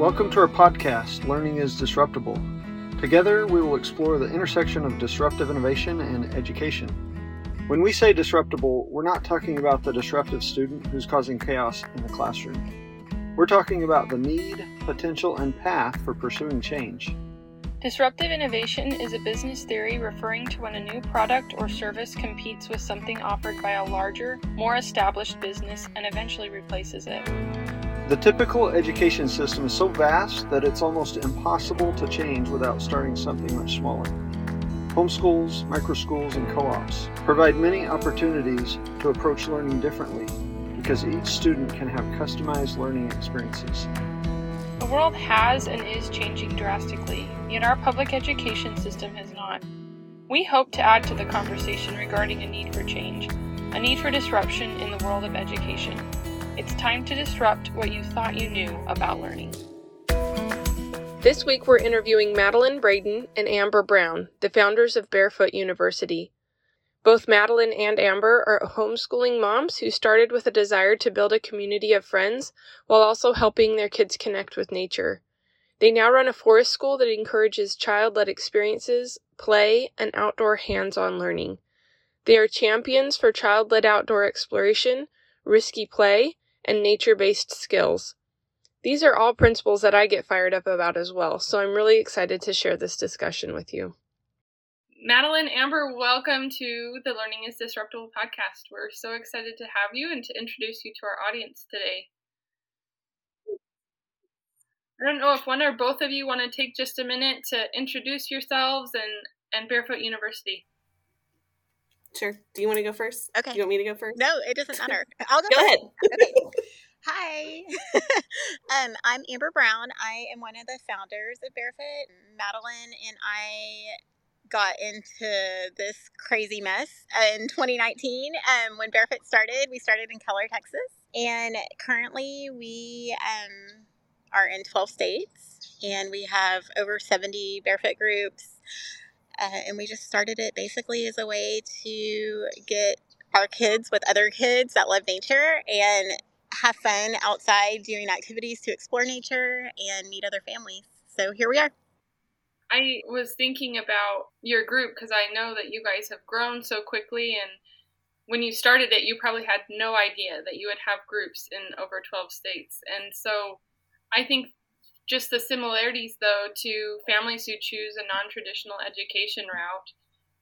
Welcome to our podcast, Learning is Disruptible. Together, we will explore the intersection of disruptive innovation and education. When we say disruptible, we're not talking about the disruptive student who's causing chaos in the classroom. We're talking about the need, potential, and path for pursuing change. Disruptive innovation is a business theory referring to when a new product or service competes with something offered by a larger, more established business and eventually replaces it. The typical education system is so vast that it's almost impossible to change without starting something much smaller. Homeschools, microschools, and co ops provide many opportunities to approach learning differently because each student can have customized learning experiences. The world has and is changing drastically, yet our public education system has not. We hope to add to the conversation regarding a need for change, a need for disruption in the world of education. It's time to disrupt what you thought you knew about learning. This week we're interviewing Madeleine Braden and Amber Brown, the founders of Barefoot University. Both Madeleine and Amber are homeschooling moms who started with a desire to build a community of friends while also helping their kids connect with nature. They now run a forest school that encourages child led experiences, play, and outdoor hands on learning. They are champions for child led outdoor exploration, risky play, and nature based skills. These are all principles that I get fired up about as well, so I'm really excited to share this discussion with you. Madeleine Amber, welcome to the Learning is Disruptible podcast. We're so excited to have you and to introduce you to our audience today. I don't know if one or both of you want to take just a minute to introduce yourselves and, and Barefoot University. Sure. Do you want to go first? Okay. Do you want me to go first? No, it doesn't matter. I'll go, go ahead. Okay. Hi. um, I'm Amber Brown. I am one of the founders of Barefoot. Madeleine and I got into this crazy mess in 2019 um, when Barefoot started. We started in Keller, Texas, and currently we um, are in 12 states, and we have over 70 Barefoot groups. Uh, and we just started it basically as a way to get our kids with other kids that love nature and have fun outside doing activities to explore nature and meet other families. So here we are. I was thinking about your group because I know that you guys have grown so quickly and when you started it you probably had no idea that you would have groups in over 12 states. And so I think just the similarities though to families who choose a non-traditional education route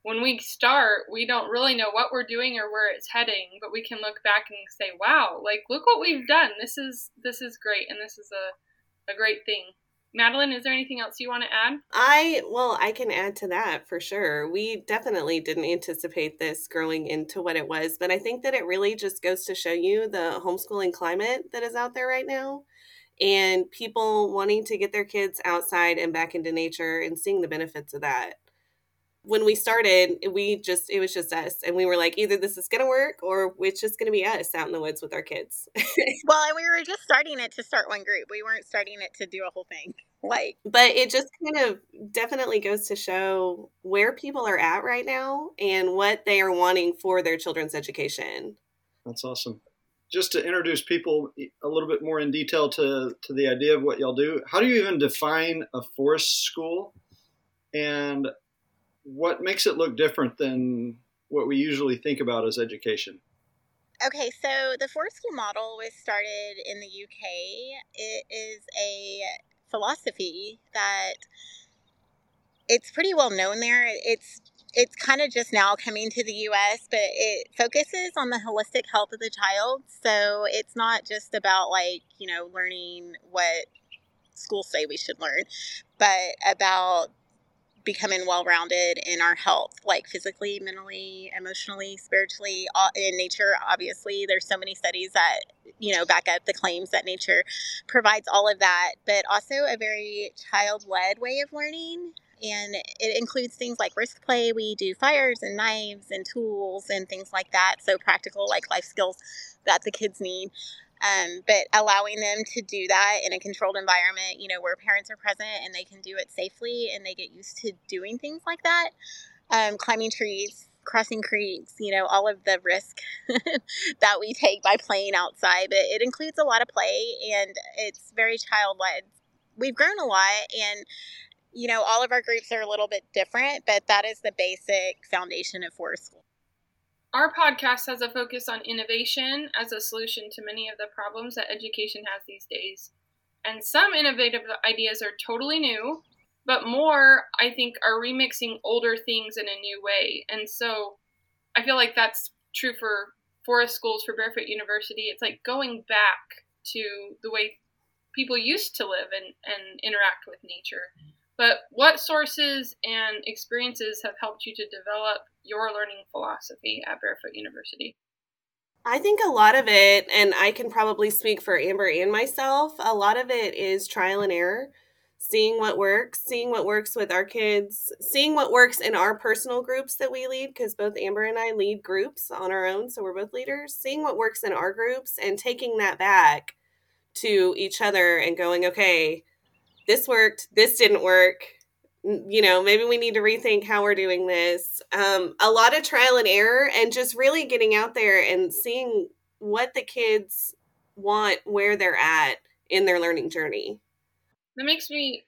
when we start, we don't really know what we're doing or where it's heading, but we can look back and say, "Wow, like look what we've done. This is this is great and this is a a great thing." Madeleine, is there anything else you want to add? I, well, I can add to that for sure. We definitely didn't anticipate this growing into what it was, but I think that it really just goes to show you the homeschooling climate that is out there right now and people wanting to get their kids outside and back into nature and seeing the benefits of that. When we started, we just, it was just us. And we were like, either this is going to work or it's just going to be us out in the woods with our kids. well, and we were just starting it to start one group. We weren't starting it to do a whole thing. Like, but it just kind of definitely goes to show where people are at right now and what they are wanting for their children's education. That's awesome just to introduce people a little bit more in detail to, to the idea of what y'all do, how do you even define a forest school? And what makes it look different than what we usually think about as education? Okay, so the forest school model was started in the UK. It is a philosophy that it's pretty well known there. It's it's kind of just now coming to the US, but it focuses on the holistic health of the child. So it's not just about like, you know, learning what schools say we should learn, but about becoming well rounded in our health, like physically, mentally, emotionally, spiritually, in nature. Obviously, there's so many studies that, you know, back up the claims that nature provides all of that, but also a very child led way of learning and it includes things like risk play. We do fires and knives and tools and things like that. So practical, like life skills that the kids need. Um, but allowing them to do that in a controlled environment, you know, where parents are present and they can do it safely and they get used to doing things like that. Um, climbing trees, crossing creeks, you know, all of the risk that we take by playing outside. But it includes a lot of play and it's very child led we've grown a lot and you know, all of our groups are a little bit different, but that is the basic foundation of Forest School. Our podcast has a focus on innovation as a solution to many of the problems that education has these days. And some innovative ideas are totally new, but more, I think, are remixing older things in a new way. And so I feel like that's true for forest schools, for Barefoot University. It's like going back to the way people used to live and, and interact with nature. But what sources and experiences have helped you to develop your learning philosophy at Barefoot University? I think a lot of it, and I can probably speak for Amber and myself, a lot of it is trial and error. Seeing what works, seeing what works with our kids, seeing what works in our personal groups that we lead, because both Amber and I lead groups on our own, so we're both leaders. Seeing what works in our groups and taking that back to each other and going, okay, this worked, this didn't work. You know, maybe we need to rethink how we're doing this. Um, a lot of trial and error, and just really getting out there and seeing what the kids want, where they're at in their learning journey. That makes me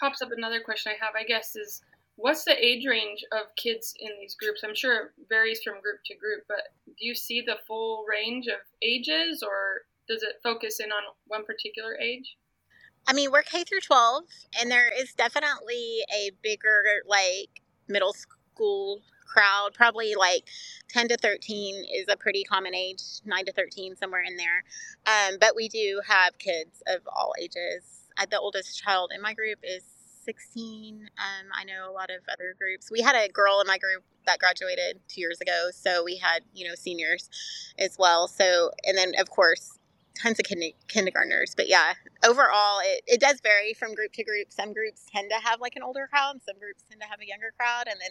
pops up another question I have, I guess, is what's the age range of kids in these groups? I'm sure it varies from group to group, but do you see the full range of ages or does it focus in on one particular age? I mean, we're K through 12, and there is definitely a bigger, like, middle school crowd. Probably like 10 to 13 is a pretty common age, 9 to 13, somewhere in there. Um, but we do have kids of all ages. The oldest child in my group is 16. Um, I know a lot of other groups. We had a girl in my group that graduated two years ago, so we had you know seniors as well. So and then of course tons of kind- kindergartners. But yeah, overall, it, it does vary from group to group. Some groups tend to have like an older crowd, and some groups tend to have a younger crowd. And then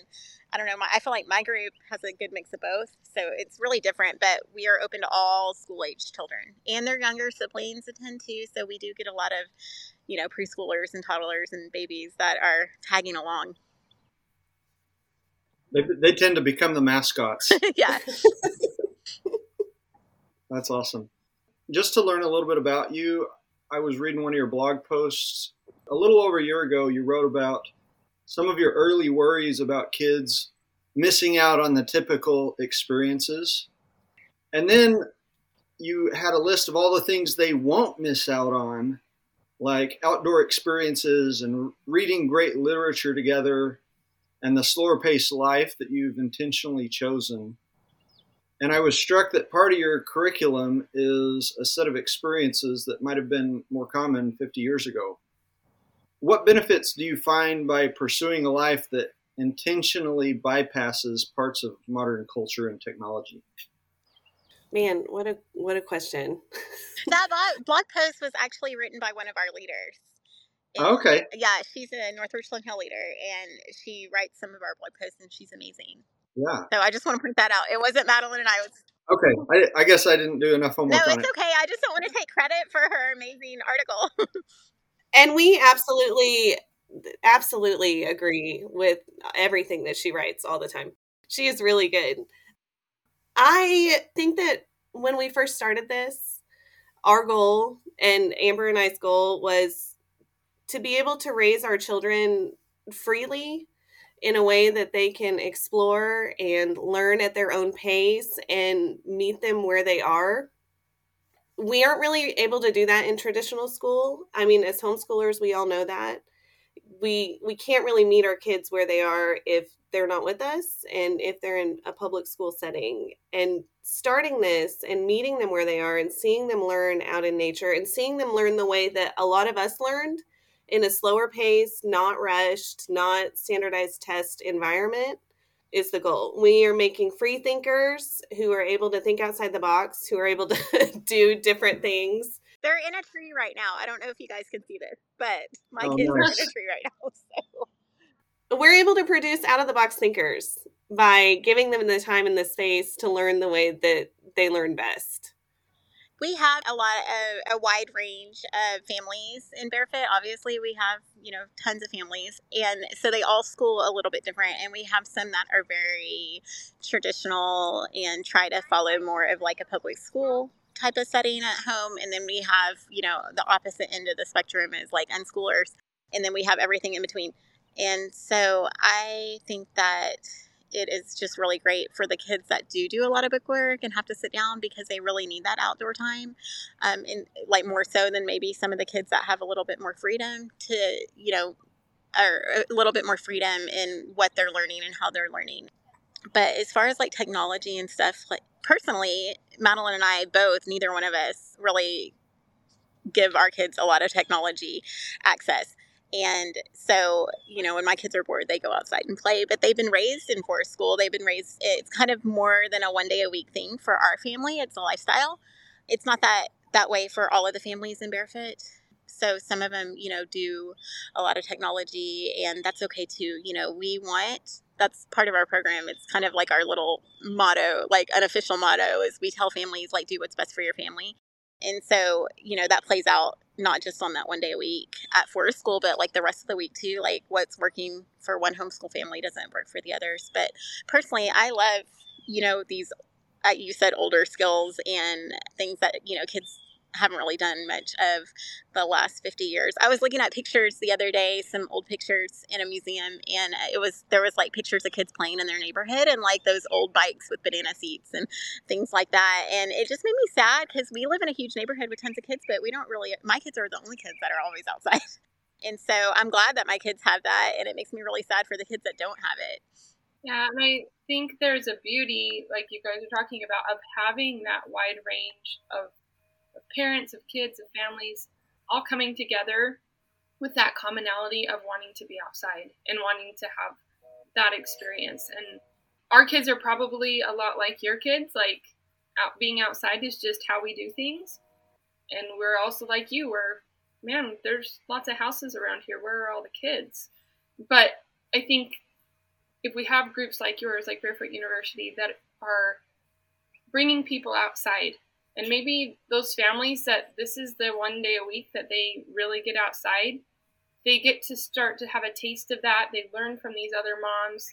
I don't know, my, I feel like my group has a good mix of both. So it's really different, but we are open to all school age children and their younger siblings attend too. So we do get a lot of, you know, preschoolers and toddlers and babies that are tagging along. They, they tend to become the mascots. yeah. That's awesome just to learn a little bit about you, I was reading one of your blog posts a little over a year ago. You wrote about some of your early worries about kids missing out on the typical experiences. And then you had a list of all the things they won't miss out on, like outdoor experiences and reading great literature together and the slower paced life that you've intentionally chosen. And I was struck that part of your curriculum is a set of experiences that might have been more common 50 years ago. What benefits do you find by pursuing a life that intentionally bypasses parts of modern culture and technology? Man, what a what a question. that blog post was actually written by one of our leaders. And, okay. Yeah, she's a North Richland Hill leader, and she writes some of our blog posts, and she's amazing. Yeah. So I just want to point that out. It wasn't Madeleine and I was. Okay, I, I guess I didn't do enough homework. No, it's okay. I just don't want to take credit for her amazing article. and we absolutely, absolutely agree with everything that she writes all the time. She is really good. I think that when we first started this, our goal and Amber and I's goal was to be able to raise our children freely in a way that they can explore and learn at their own pace and meet them where they are. We aren't really able to do that in traditional school. I mean, as homeschoolers, we all know that. We we can't really meet our kids where they are if they're not with us and if they're in a public school setting. And starting this and meeting them where they are and seeing them learn out in nature and seeing them learn the way that a lot of us learned – in a slower pace, not rushed, not standardized test environment is the goal. We are making free thinkers who are able to think outside the box, who are able to do different things. They're in a tree right now. I don't know if you guys can see this, but my oh, kids nice. are in a tree right now. So. We're able to produce out of the box thinkers by giving them the time and the space to learn the way that they learn best we have a lot of a wide range of families in Barefoot. Obviously, we have you know tons of families, and so they all school a little bit different. And we have some that are very traditional and try to follow more of like a public school type of setting at home and then we have you know the opposite end of the spectrum is like unschoolers and then we have everything in between and so i think that it is just really great for the kids that do do a lot of book work and have to sit down because they really need that outdoor time um, and like more so than maybe some of the kids that have a little bit more freedom to you know or a little bit more freedom in what they're learning and how they're learning. But as far as like technology and stuff like personally madeleine and i both neither one of us really give our kids a lot of technology access and so, you know, when my kids are bored, they go outside and play. But they've been raised in forest school. They've been raised, it's kind of more than a one day a week thing for our family. It's a lifestyle. It's not that that way for all of the families in Barefoot. So some of them, you know, do a lot of technology, and that's okay too. You know, we want that's part of our program. It's kind of like our little motto, like unofficial motto is we tell families like do what's best for your family. And so, you know, that plays out not just on that one day a week at forest school, but like the rest of the week too. Like what's working for one homeschool family doesn't work for the others. But personally, I love, you know, these, uh, you said older skills and things that, you know, kids haven't really done much of the last 50 years. I was looking at pictures the other day, some old pictures in a museum, and uh, it was there was like pictures of kids playing in their neighborhood and like those old bikes with banana seats and things like that. And it just made me sad because we live in a huge neighborhood with tons of kids, but we don't really. My kids are the only kids that are always outside. And so I'm glad that my kids have that, and it makes me really sad for the kids that don't have it. Yeah, and I think there's a beauty, like you guys are talking about, of having that wide range of of parents, of kids, of families, all coming together with that commonality of wanting to be outside and wanting to have that experience. And our kids are probably a lot like your kids, like out, being outside is just how we do things. And we're also like you, where, man, there's lots of houses around here. Where are all the kids? But I think if we have groups like yours, like Barefoot University, that are bringing people outside and maybe those families that this is the one day a week that they really get outside, they get to start to have a taste of that. They learn from these other moms,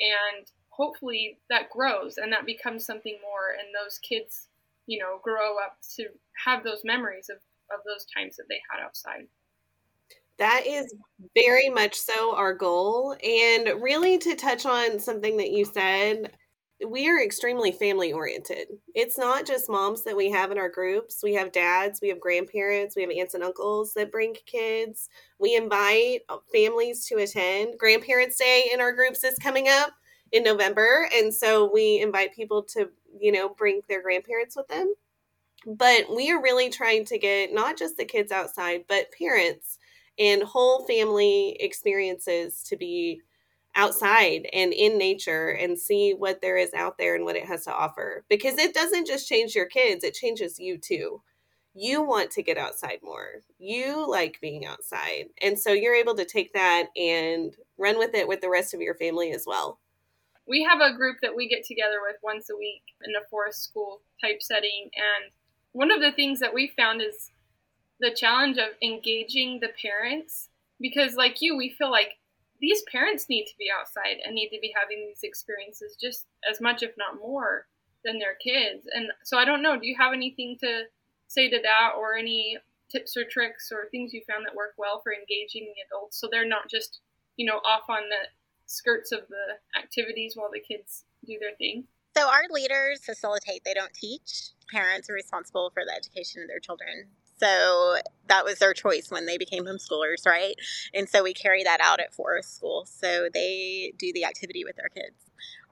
and hopefully that grows and that becomes something more. And those kids, you know, grow up to have those memories of, of those times that they had outside. That is very much so our goal. And really, to touch on something that you said, we are extremely family oriented. It's not just moms that we have in our groups. We have dads, we have grandparents, we have aunts and uncles that bring kids. We invite uh, families to attend. Grandparents' Day in our groups is coming up in November, and so we invite people to, you know, bring their grandparents with them. But we are really trying to get not just the kids outside, but parents and whole family experiences to be outside and in nature and see what there is out there and what it has to offer. Because it doesn't just change your kids it changes you too. You want to get outside more. You like being outside. And so you're able to take that and run with it with the rest of your family as well. We have a group that we get together with once a week in a forest school type setting. And one of the things that we found is the challenge of engaging the parents because like you we feel like these parents need to be outside and need to be having these experiences just as much, if not more, than their kids. And so I don't know. Do you have anything to say to that, or any tips or tricks or things you found that work well for engaging the adults so they're not just you know off on the skirts of the activities while the kids do their thing? So our leaders facilitate; they don't teach. Parents are responsible for the education of their children. So that was their choice when they became homeschoolers, right? And so we carry that out at Forest School. So they do the activity with their kids.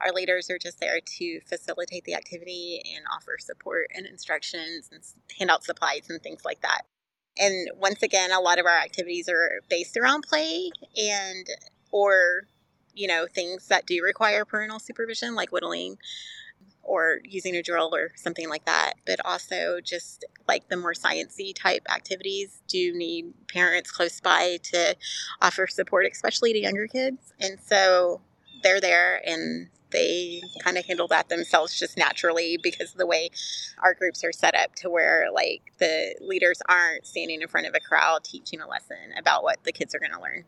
Our leaders are just there to facilitate the activity and offer support and instructions and hand out supplies and things like that. And once again, a lot of our activities are based around play and or you know things that do require parental supervision like whittling or using a drill or something like that. But also just like the more sciencey type activities do need parents close by to offer support, especially to younger kids. And so they're there and they kind of handle that themselves just naturally because of the way our groups are set up to where like the leaders aren't standing in front of a crowd teaching a lesson about what the kids are going to learn.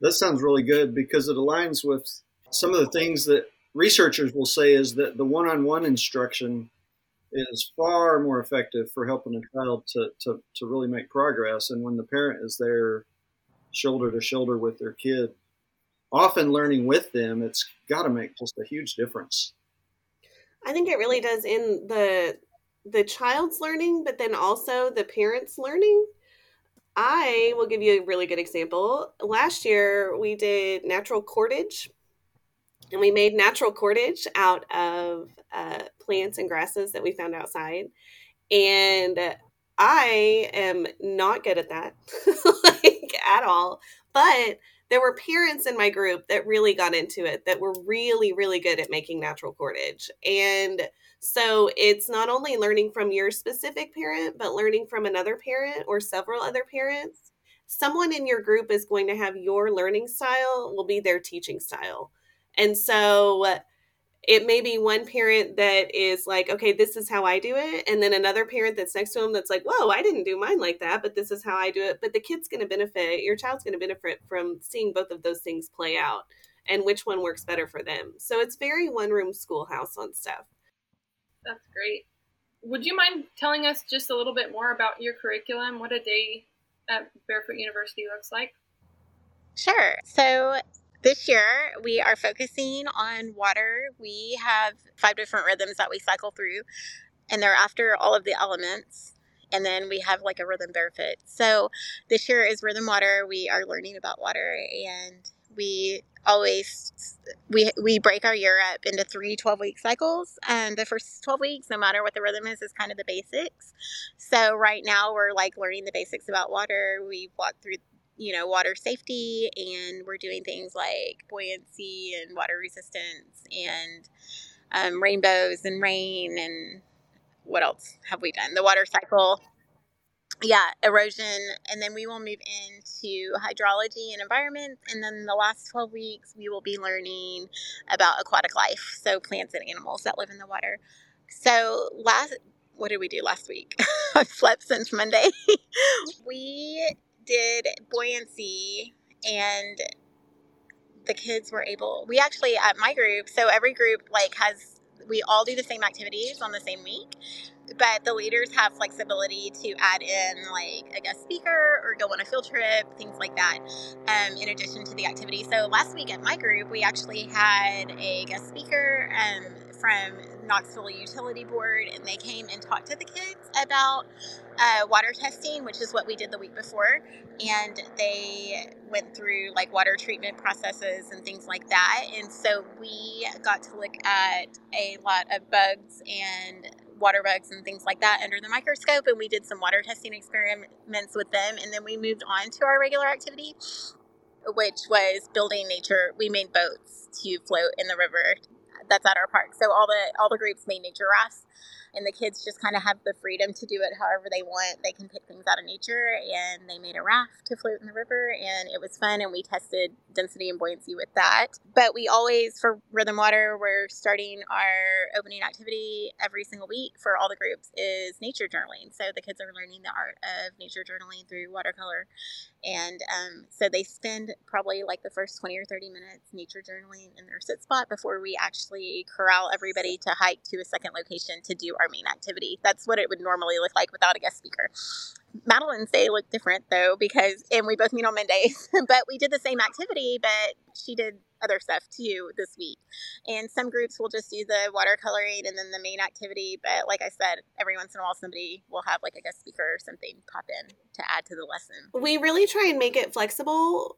That sounds really good because it aligns with some of the things that researchers will say is that the one-on-one instruction is far more effective for helping a child to, to, to really make progress. And when the parent is there shoulder to shoulder with their kid, often learning with them, it's got to make just a huge difference. I think it really does in the the child's learning, but then also the parents learning. I will give you a really good example. Last year we did natural cordage, and we made natural cordage out of uh, plants and grasses that we found outside. And I am not good at that, like at all. But there were parents in my group that really got into it, that were really, really good at making natural cordage. And so it's not only learning from your specific parent, but learning from another parent or several other parents. Someone in your group is going to have your learning style, will be their teaching style. And so it may be one parent that is like, okay, this is how I do it. And then another parent that's next to them that's like, whoa, I didn't do mine like that, but this is how I do it. But the kid's going to benefit, your child's going to benefit from seeing both of those things play out and which one works better for them. So it's very one room schoolhouse on stuff. That's great. Would you mind telling us just a little bit more about your curriculum, what a day at Barefoot University looks like? Sure. So this year, we are focusing on water. We have five different rhythms that we cycle through, and they're after all of the elements. And then we have like a rhythm barefoot. So this year is rhythm water. We are learning about water, and we always we we break our year up into three 12 week cycles and the first 12 weeks no matter what the rhythm is is kind of the basics so right now we're like learning the basics about water we walk through you know, water safety, and we're doing things like buoyancy and water resistance and um, rainbows and rain and what else have we done? The water cycle. Yeah, erosion. And then we will move into hydrology and environment. And then the last 12 weeks, we will be learning about aquatic life. So plants and animals that live in the water. So last, what did we do last week? I've slept since Monday. we did buoyancy and the kids were able we actually at my group so every group like has we all do the same activities on the same week but the leaders have flexibility to add in like a guest speaker or go on a field trip things like that um, in addition to the activity. So last week at my group we actually had a guest speaker um, from Knoxville Utility Board, and they came and talked to the kids about uh, water testing, which is what we did the week before. And they went through like water treatment processes and things like that. And so we got to look at a lot of bugs and water bugs and things like that under the microscope. And we did some water testing experiments with them. And then we moved on to our regular activity, which was building nature. We made boats to float in the river that's at our park. So all the all the groups made nature rafts and the kids just kind of have the freedom to do it however they want. They can pick things out of nature, and they made a raft to float in the river, and it was fun. And we tested density and buoyancy with that. But we always, for Rhythm Water, we're starting our opening activity every single week for all the groups is nature journaling. So the kids are learning the art of nature journaling through watercolor, and um, so they spend probably like the first 20 or 30 minutes nature journaling in their sit spot before we actually corral everybody to hike to a second location to do our our main activity. That's what it would normally look like without a guest speaker. Madeleine's day looked different though because, and we both meet on Mondays, but we did the same activity, but she did other stuff too this week. And some groups will just do the watercoloring and then the main activity. But like I said, every once in a while somebody will have like a guest speaker or something pop in to add to the lesson. We really try and make it flexible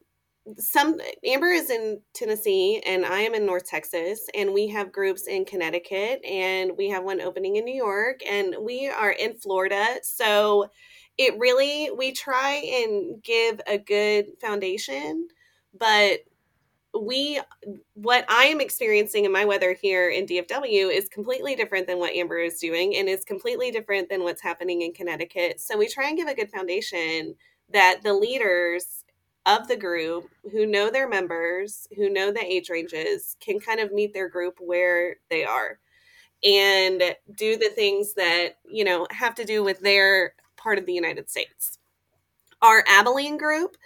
some Amber is in Tennessee and I am in North Texas and we have groups in Connecticut and we have one opening in New York and we are in Florida. So it really we try and give a good foundation, but we what I am experiencing in my weather here in DFW is completely different than what Amber is doing and is completely different than what's happening in Connecticut. So we try and give a good foundation that the leaders of the group who know their members, who know the age ranges, can kind of meet their group where they are and do the things that, you know, have to do with their part of the United States. Our Abilene group,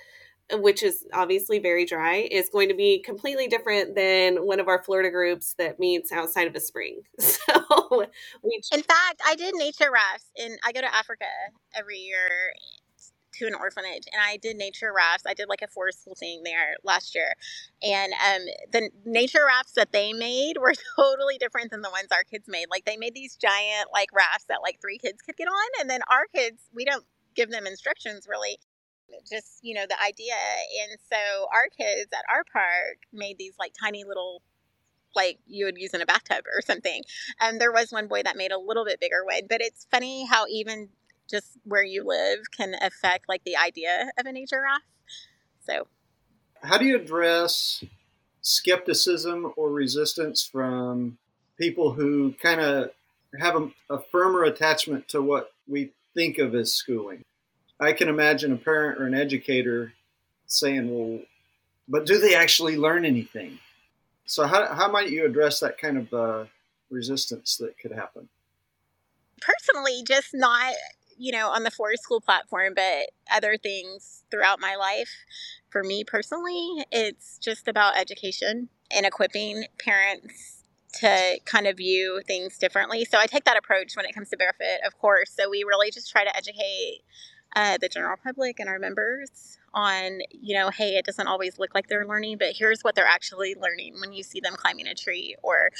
which is obviously very dry, is going to be completely different than one of our Florida groups that meets outside of a spring. So we In fact, I did nature rafts and I go to Africa every year to an orphanage and I did nature rafts. I did like a forest school thing there last year. And um, the nature rafts that they made were totally different than the ones our kids made. Like they made these giant like rafts that like three kids could get on. And then our kids, we don't give them instructions really. Just, you know, the idea. And so our kids at our park made these like tiny little like you would use in a bathtub or something. And um, there was one boy that made a little bit bigger one, but it's funny how even just where you live can affect like the idea of a nature raft. So, how do you address skepticism or resistance from people who kind of have a, a firmer attachment to what we think of as schooling? I can imagine a parent or an educator saying, well, but do they actually learn anything? So, how, how might you address that kind of uh, resistance that could happen? Personally, just not you know, on the Forest School platform, but other things throughout my life. For me personally, it's just about education and equipping parents to kind of view things differently. So I take that approach when it comes to barefoot, of course. So we really just try to educate uh, the general public and our members on, you know, hey, it doesn't always look like they're learning, but here's what they're actually learning when you see them climbing a tree or,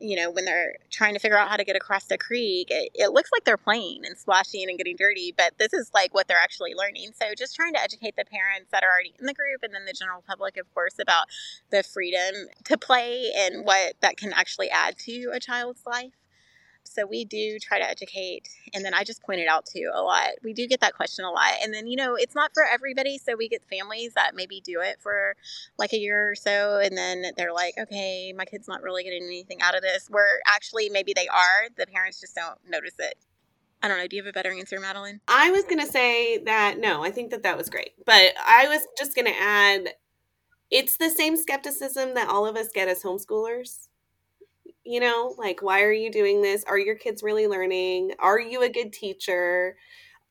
you know, when they're trying to figure out how to get across the creek. It, it looks like they're playing and splashing and getting dirty, but this is like what they're actually learning. So just trying to educate the parents that are already in the group and then the general public, of course, about the freedom to play and what that can actually add to a child's life. So we do try to educate. And then I just pointed out too a lot. We do get that question a lot. And then, you know, it's not for everybody. So we get families that maybe do it for like a year or so. And then they're like, okay, my kid's not really getting anything out of this. Where actually maybe they are. The parents just don't notice it. I don't know. Do you have a better answer, Madeleine? I was going to say that no, I think that that was great. But I was just going to add it's the same skepticism that all of us get as homeschoolers you know, like, why are you doing this? Are your kids really learning? Are you a good teacher?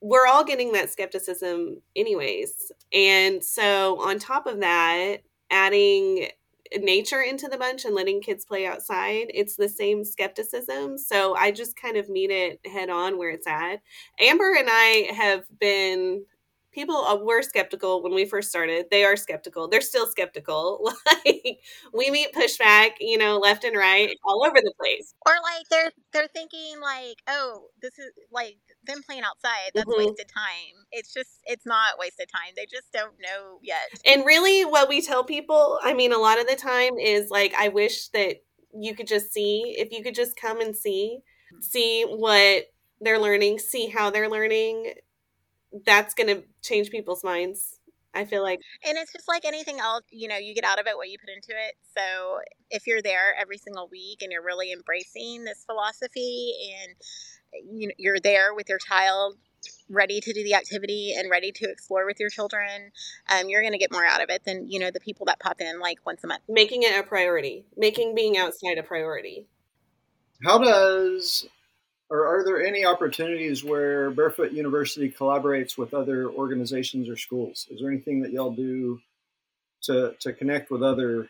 We're all getting that skepticism, anyways. And so, on top of that, adding eh, nature into the bunch and letting kids play outside, it's the same skepticism. So I just kind of meet it head on where it's at. Amber and I have been people uh, were skeptical when we first started. They are skeptical. They're still skeptical. like we meet pushback, you know, left and right, all over the place. Or like they're they're thinking like, oh, this is like them playing outside. That's mm-hmm. wasted time. It's just it's not wasted time. They just don't know yet. And really, what we tell people, I mean, a lot of the time is like, I wish that you could just see if you could just come and see see what they're learning see how they're learning that's going to change people's minds. I feel like. And it's just like anything else, you know, you get out of it what you put into it. So if you're there every single week and you're really embracing this philosophy and you know, you're there with your child ready to do the activity and ready to explore with your children um, you're going to get more out of it than you know the people that pop in like once a month making it a priority making being outside a priority how does or are there any opportunities where Barefoot University collaborates with other organizations or schools? Is there anything that y'all do to to connect with other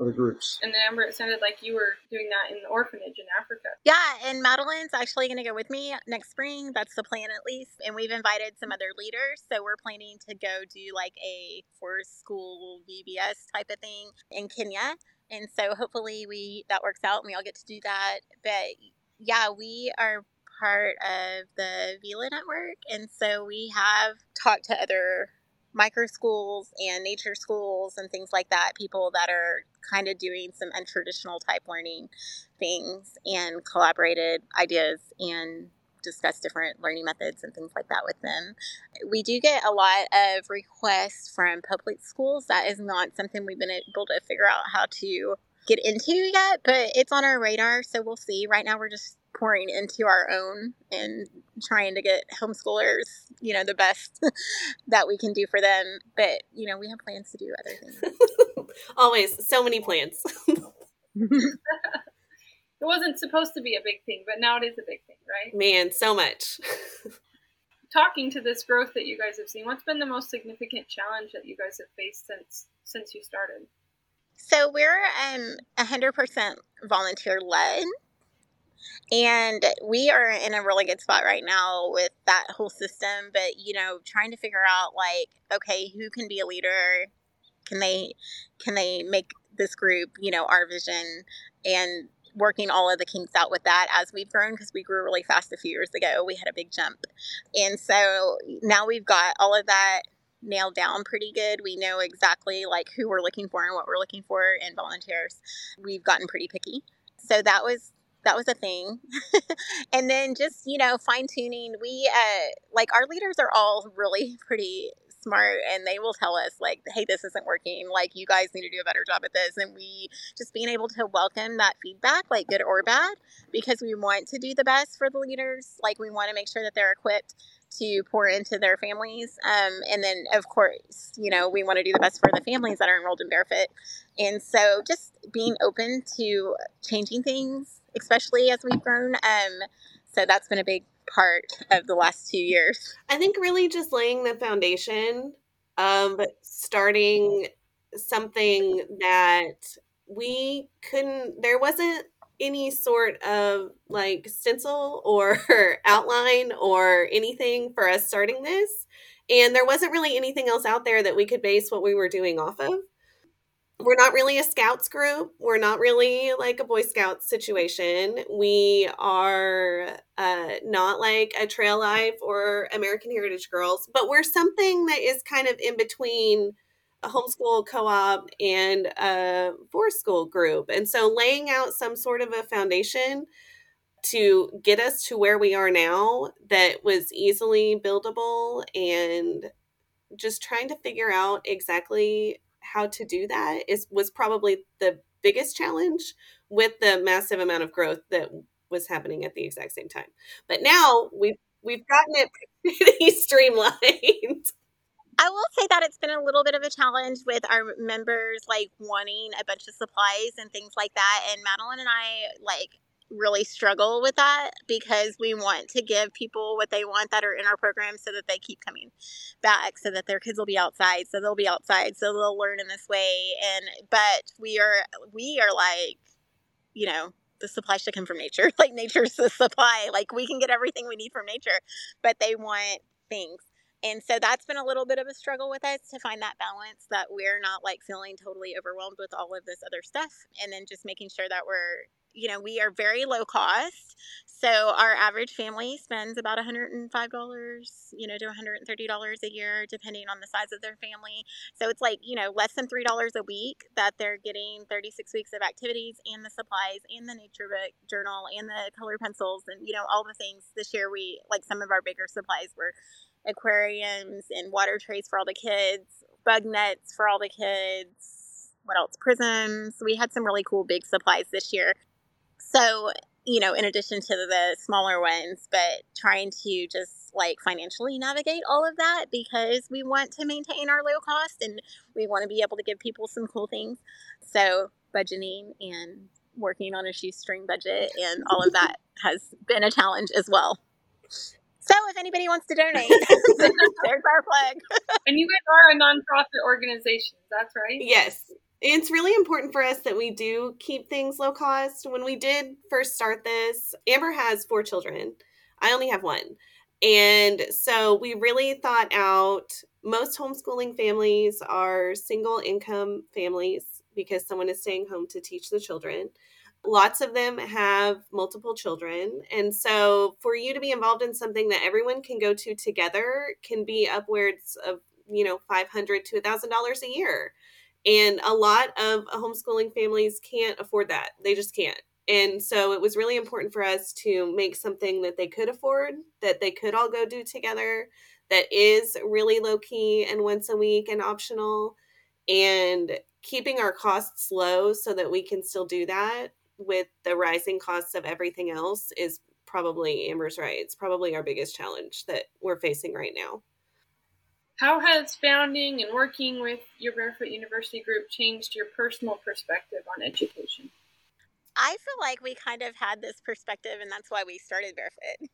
other groups? And then Amber, it sounded like you were doing that in the orphanage in Africa. Yeah, and Madeleine's actually going to go with me next spring. That's the plan, at least. And we've invited some other leaders, so we're planning to go do like a forest school VBS type of thing in Kenya. And so hopefully we that works out and we all get to do that. But yeah, we are part of the VELA network. And so we have talked to other micro schools and nature schools and things like that, people that are kind of doing some untraditional type learning things and collaborated ideas and discuss different learning methods and things like that with them. We do get a lot of requests from public schools. That is not something we've been able to figure out how to get into yet, but it's on our radar, so we'll see. Right now, we're just pouring into our own and trying to get homeschoolers, you know, the best that we can do for them. But, you know, we have plans to do other things. Always so many plans. it wasn't supposed to be a big thing, but now it is a big thing, right? Man, so much. Talking to this growth that you guys have seen, what's been the most significant challenge that you guys have faced since since you started? So we're um 100% volunteer led. And we are in a really good spot right now with that whole system, but you know, trying to figure out like, okay, who can be a leader? Can they can they make this group, you know, our vision and working all of the kinks out with that as we've grown because we grew really fast a few years ago. We had a big jump. And so now we've got all of that nailed down pretty good. We know exactly like who we're looking for and what we're looking for in volunteers. We've gotten pretty picky. So that was that was a thing. and then just, you know, fine tuning. We uh like our leaders are all really pretty smart and they will tell us like hey this isn't working like you guys need to do a better job at this and we just being able to welcome that feedback like good or bad because we want to do the best for the leaders like we want to make sure that they're equipped to pour into their families um, and then of course you know we want to do the best for the families that are enrolled in barefoot and so just being open to changing things especially as we've grown um, so that's been a big part of the last two years. I think really just laying the foundation of starting something that we couldn't, there wasn't any sort of like stencil or outline or anything for us starting this. And there wasn't really anything else out there that we could base what we were doing off of we're not really a scouts group. We're not really like a Boy Scout situation. We are uh, not like a Trail Life or American Heritage Girls, but we're something that is kind of in between a homeschool co-op and a forest school group. And so laying out some sort of a foundation to get us to where we are now that was easily buildable and just trying to figure out exactly how to do that is was probably the biggest challenge with the massive amount of growth that was happening at the exact same time. But now we've we've gotten it pretty streamlined. I will say that it's been a little bit of a challenge with our members like wanting a bunch of supplies and things like that. And Madeleine and I like really struggle with that because we want to give people what they want that are in our program so that they keep coming back so that their kids will be outside so they'll be outside so they'll learn in this way and but we are we are like you know the supply should come from nature like nature's the supply like we can get everything we need from nature but they want things and so that's been a little bit of a struggle with us to find that balance that we're not like feeling totally overwhelmed with all of this other stuff and then just making sure that we're you know, we are very low cost. So our average family spends about $105, you know, to $130 a year, depending on the size of their family. So it's like, you know, less than $3 a week that they're getting 36 weeks of activities and the supplies and the nature book journal and the color pencils and, you know, all the things. This year we, like some of our bigger supplies were aquariums and water trays for all the kids, bug nets for all the kids. What else? Prisms. We had some really cool big supplies this year. So, you know, in addition to the smaller ones, but trying to just like financially navigate all of that because we want to maintain our low cost and we want to be able to give people some cool things. So, budgeting and working on a shoestring budget and all of that has been a challenge as well. So, if anybody wants to donate, there's our flag. and you guys are a nonprofit organization, that's right? Yes it's really important for us that we do keep things low cost. When we did first start this, Amber has four children. I only have one. And so we really thought out most homeschooling families are single income families because someone is staying home to teach the children. Lots of them have multiple children. And so for you to be involved in something that everyone can go to together can be upwards of, you know, 500 to $1,000 a year. And a lot of homeschooling families can't afford that. They just can't. And so it was really important for us to make something that they could afford, that they could all go do together, that is really low key and once a week and optional, and keeping our costs low so that we can still do that with the rising costs of everything else is probably Amber's right. It's probably our biggest challenge that we're facing right now. How has founding and working with your Barefoot University group changed your personal perspective on education? I feel like we kind of had this perspective, and that's why we started Barefoot.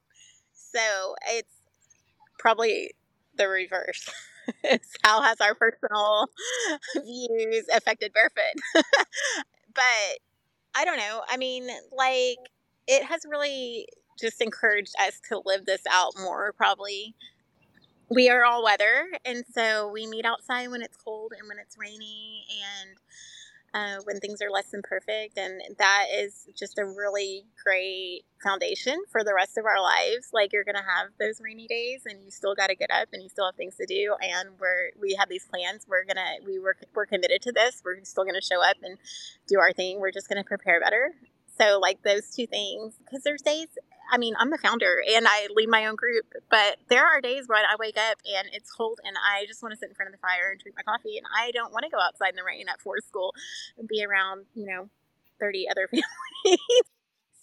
So it's probably the reverse. it's how has our personal views affected Barefoot? but I don't know. I mean, like it has really just encouraged us to live this out more, probably. We are all weather, and so we meet outside when it's cold and when it's rainy, and uh, when things are less than perfect. And that is just a really great foundation for the rest of our lives. Like you're going to have those rainy days and you still got to get up and you still have things to do. And we're, we have these plans. We're going to, we were, we're committed to this. We're still going to show up and do our thing. We're just going to prepare better. So like those two things, because there's days I mean, I'm the founder and I lead my own group, but there are days when I wake up and it's cold and I just want to sit in front of the fire and drink my coffee and I don't want to go outside in the rain at Forest School and be around, you know, 30 other families.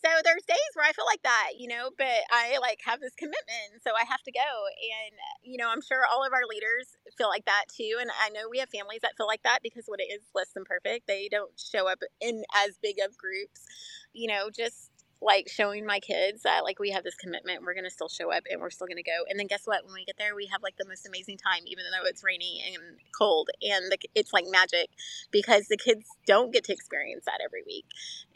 So there's days where I feel like that, you know, but I like have this commitment, so I have to go. And you know, I'm sure all of our leaders feel like that too. And I know we have families that feel like that because what it is less than perfect. They don't show up in as big of groups, you know, just like showing my kids that like we have this commitment we're gonna still show up and we're still gonna go and then guess what? When we get there we have like the most amazing time even though it's rainy and cold and the, it's like magic because the kids don't get to experience that every week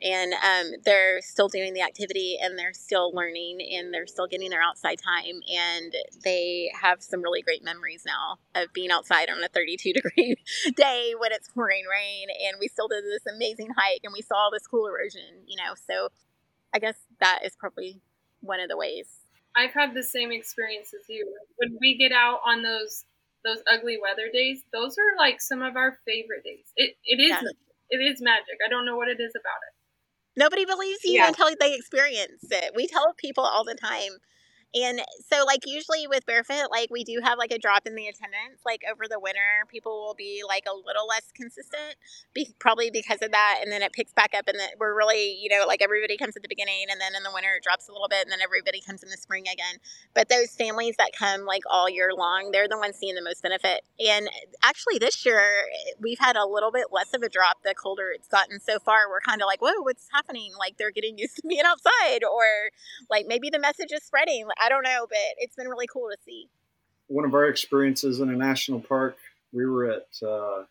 and um, they're still doing the activity and they're still learning and they're still getting their outside time and they have some really great memories now of being outside on a 32 degree day when it's pouring rain and we still did this amazing hike and we saw this cool erosion you know? So I guess that is probably one of the ways. I've had the same experience as you. When we get out on those those ugly weather days, those are like some of our favorite days. It it is yeah. it is magic. I don't know what it is about it. Nobody believes you yeah. until they experience it. We tell people all the time and so, like, usually with Barefoot, like, we do have like a drop in the attendance. Like, over the winter, people will be like a little less consistent, be- probably because of that. And then it picks back up, and then we're really, you know, like everybody comes at the beginning, and then in the winter, it drops a little bit, and then everybody comes in the spring again. But those families that come like all year long, they're the ones seeing the most benefit. And actually, this year, we've had a little bit less of a drop the colder it's gotten so far. We're kind of like, whoa, what's happening? Like, they're getting used to being outside, or like maybe the message is spreading. I don't know, but it's been really cool to see. One of our experiences in a national park, we were at uh,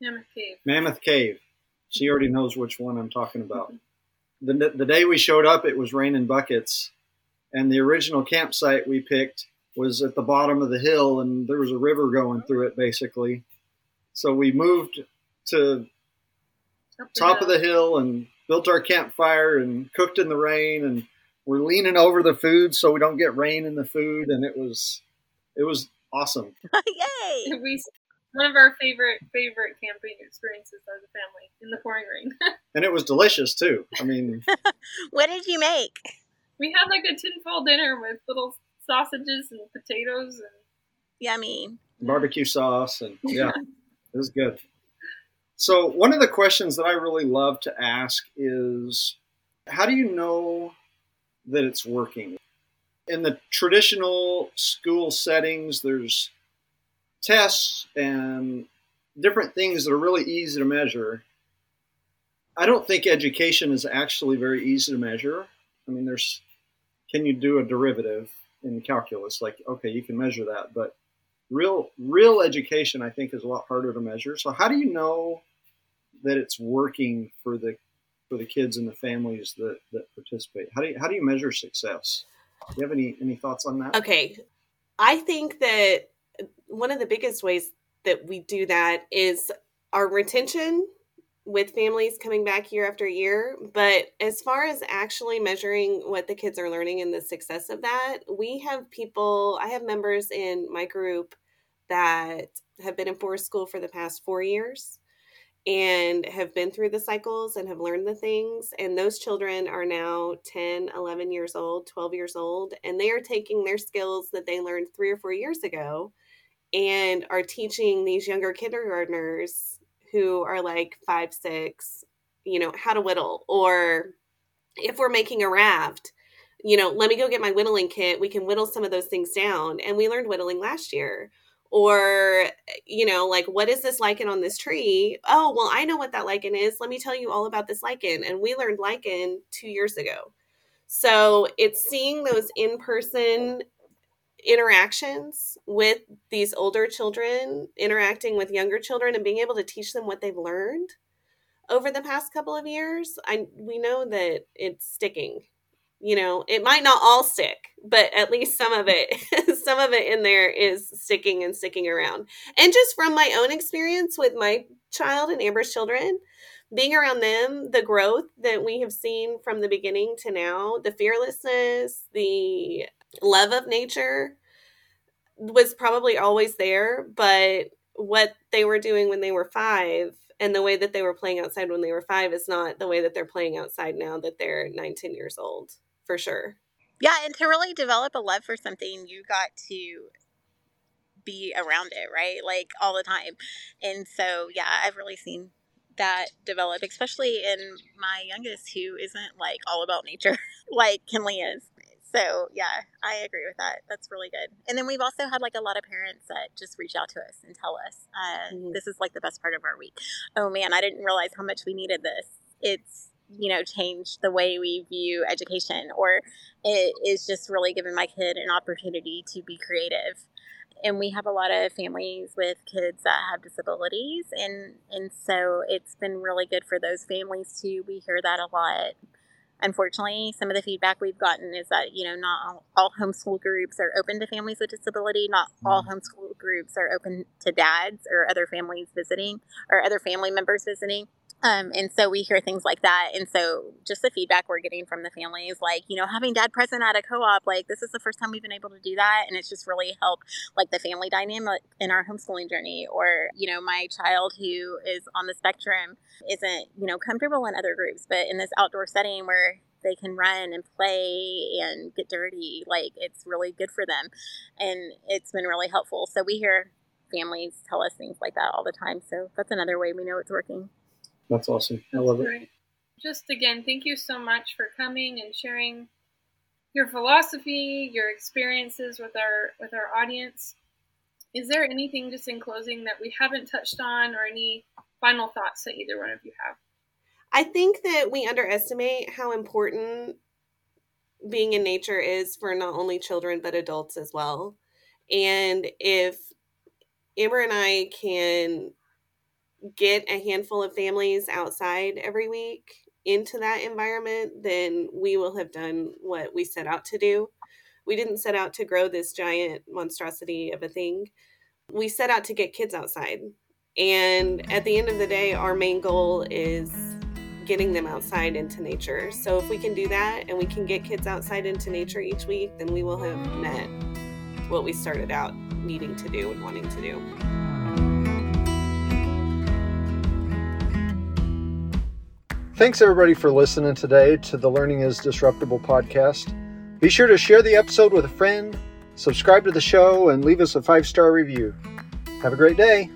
Mammoth Cave. Mammoth Cave. She already knows which one I'm talking about. the, the day we showed up, it was raining buckets, and the original campsite we picked was at the bottom of the hill, and there was a river going through it basically. So we moved to top of the hill and built our campfire and cooked in the rain and we're leaning over the food so we don't get rain in the food, and it was it was awesome. Yay! We one of our favorite favorite camping experiences as a family in the pouring rain. and it was delicious too. I mean, what did you make? We had like a tinfoil dinner with little sausages and potatoes and yummy barbecue sauce and yeah, it was good. So one of the questions that I really love to ask is, how do you know that it's working. In the traditional school settings, there's tests and different things that are really easy to measure. I don't think education is actually very easy to measure. I mean, there's can you do a derivative in calculus? Like, okay, you can measure that, but real real education, I think, is a lot harder to measure. So, how do you know that it's working for the for the kids and the families that, that participate? How do you, how do you measure success? Do you have any any thoughts on that? Okay, I think that one of the biggest ways that we do that is our retention with families coming back year after year. But as far as actually measuring what the kids are learning and the success of that, we have people, I have members in my group that have been in forest school for the past four years and have been through the cycles and have learned the things. And those children are now 10, 11 years old, 12 years old, and they are taking their skills that they learned three or four years ago and are teaching these younger kindergartners who are like five, six, you know, how to whittle. Or if we're making a raft, you know, let me go get my whittling kit. We can whittle some of those things down. And we learned whittling last year or you know like what is this lichen on this tree? Oh well i know what that lichen is. Let me tell you all about this lichen. And we learned lichen two years ago. So it's seeing those in-person interactions with these older children interacting with younger children and being able to teach them what they've learned over the past couple of years i we know that it's sticking you know, it might not all stick, but at least some of it, some of it in there is sticking and sticking around. And just from my own experience with my child and Amber's children, being around them, the growth that we have seen from the beginning to now, the fearlessness, the love of nature was probably always there, but what they were doing when they were five and the way that they were playing outside when they were five is not the way that they're playing outside now that they're 19 years old, for sure. Yeah, and to really develop a love for something, you got to be around it, right? Like all the time. And so, yeah, I've really seen that develop, especially in my youngest who isn't like all about nature like Kinley is. So yeah, I agree with that. That's really good. And then we've also had like a lot of parents that just reach out to us and tell us, uh, mm-hmm. this is like the best part of our week. Oh man, I didn't realize how much we needed this. It's you know changed the way we view education or it is just really giving my kid an opportunity to be creative. And we have a lot of families with kids that have disabilities and and so it's been really good for those families too. We hear that a lot. Unfortunately some of the feedback we've gotten is that you know not all, all homeschool groups are open to families with disability not all mm. homeschool groups are open to dads or other families visiting or other family members visiting um, and so we hear things like that. And so just the feedback we're getting from the families, like, you know, having dad present at a co-op, like this is the first time we've been able to do that. And it's just really helped like the family dynamic in our homeschooling journey. Or, you know, my child who is on the spectrum isn't, you know, comfortable in other groups, but in this outdoor setting where they can run and play and get dirty, like it's really good for them. And it's been really helpful. So we hear families tell us things like that all the time. So that's another way we know it's working. That's awesome. I love it. Just again, thank you so much for coming and sharing your philosophy, your experiences with our with our audience. Is there anything just in closing that we haven't touched on or any final thoughts that either one of you have? I think that we underestimate how important being in nature is for not only children but adults as well. And if Amber and I can get a handful of families outside every week into that environment, then we will have done what we set out to do. We didn't set out to grow this giant monstrosity of a thing. We set out to get kids outside. And at the end of the day, our main goal is getting them outside into nature. So if we can do that and we can get kids outside into nature each week, then we will have met what we started out needing to do and wanting to do. Thanks everybody for listening today to the Learning is Disruptible podcast. Be sure to share the episode with a friend, subscribe to the show, and leave us a five star review. Have a great day.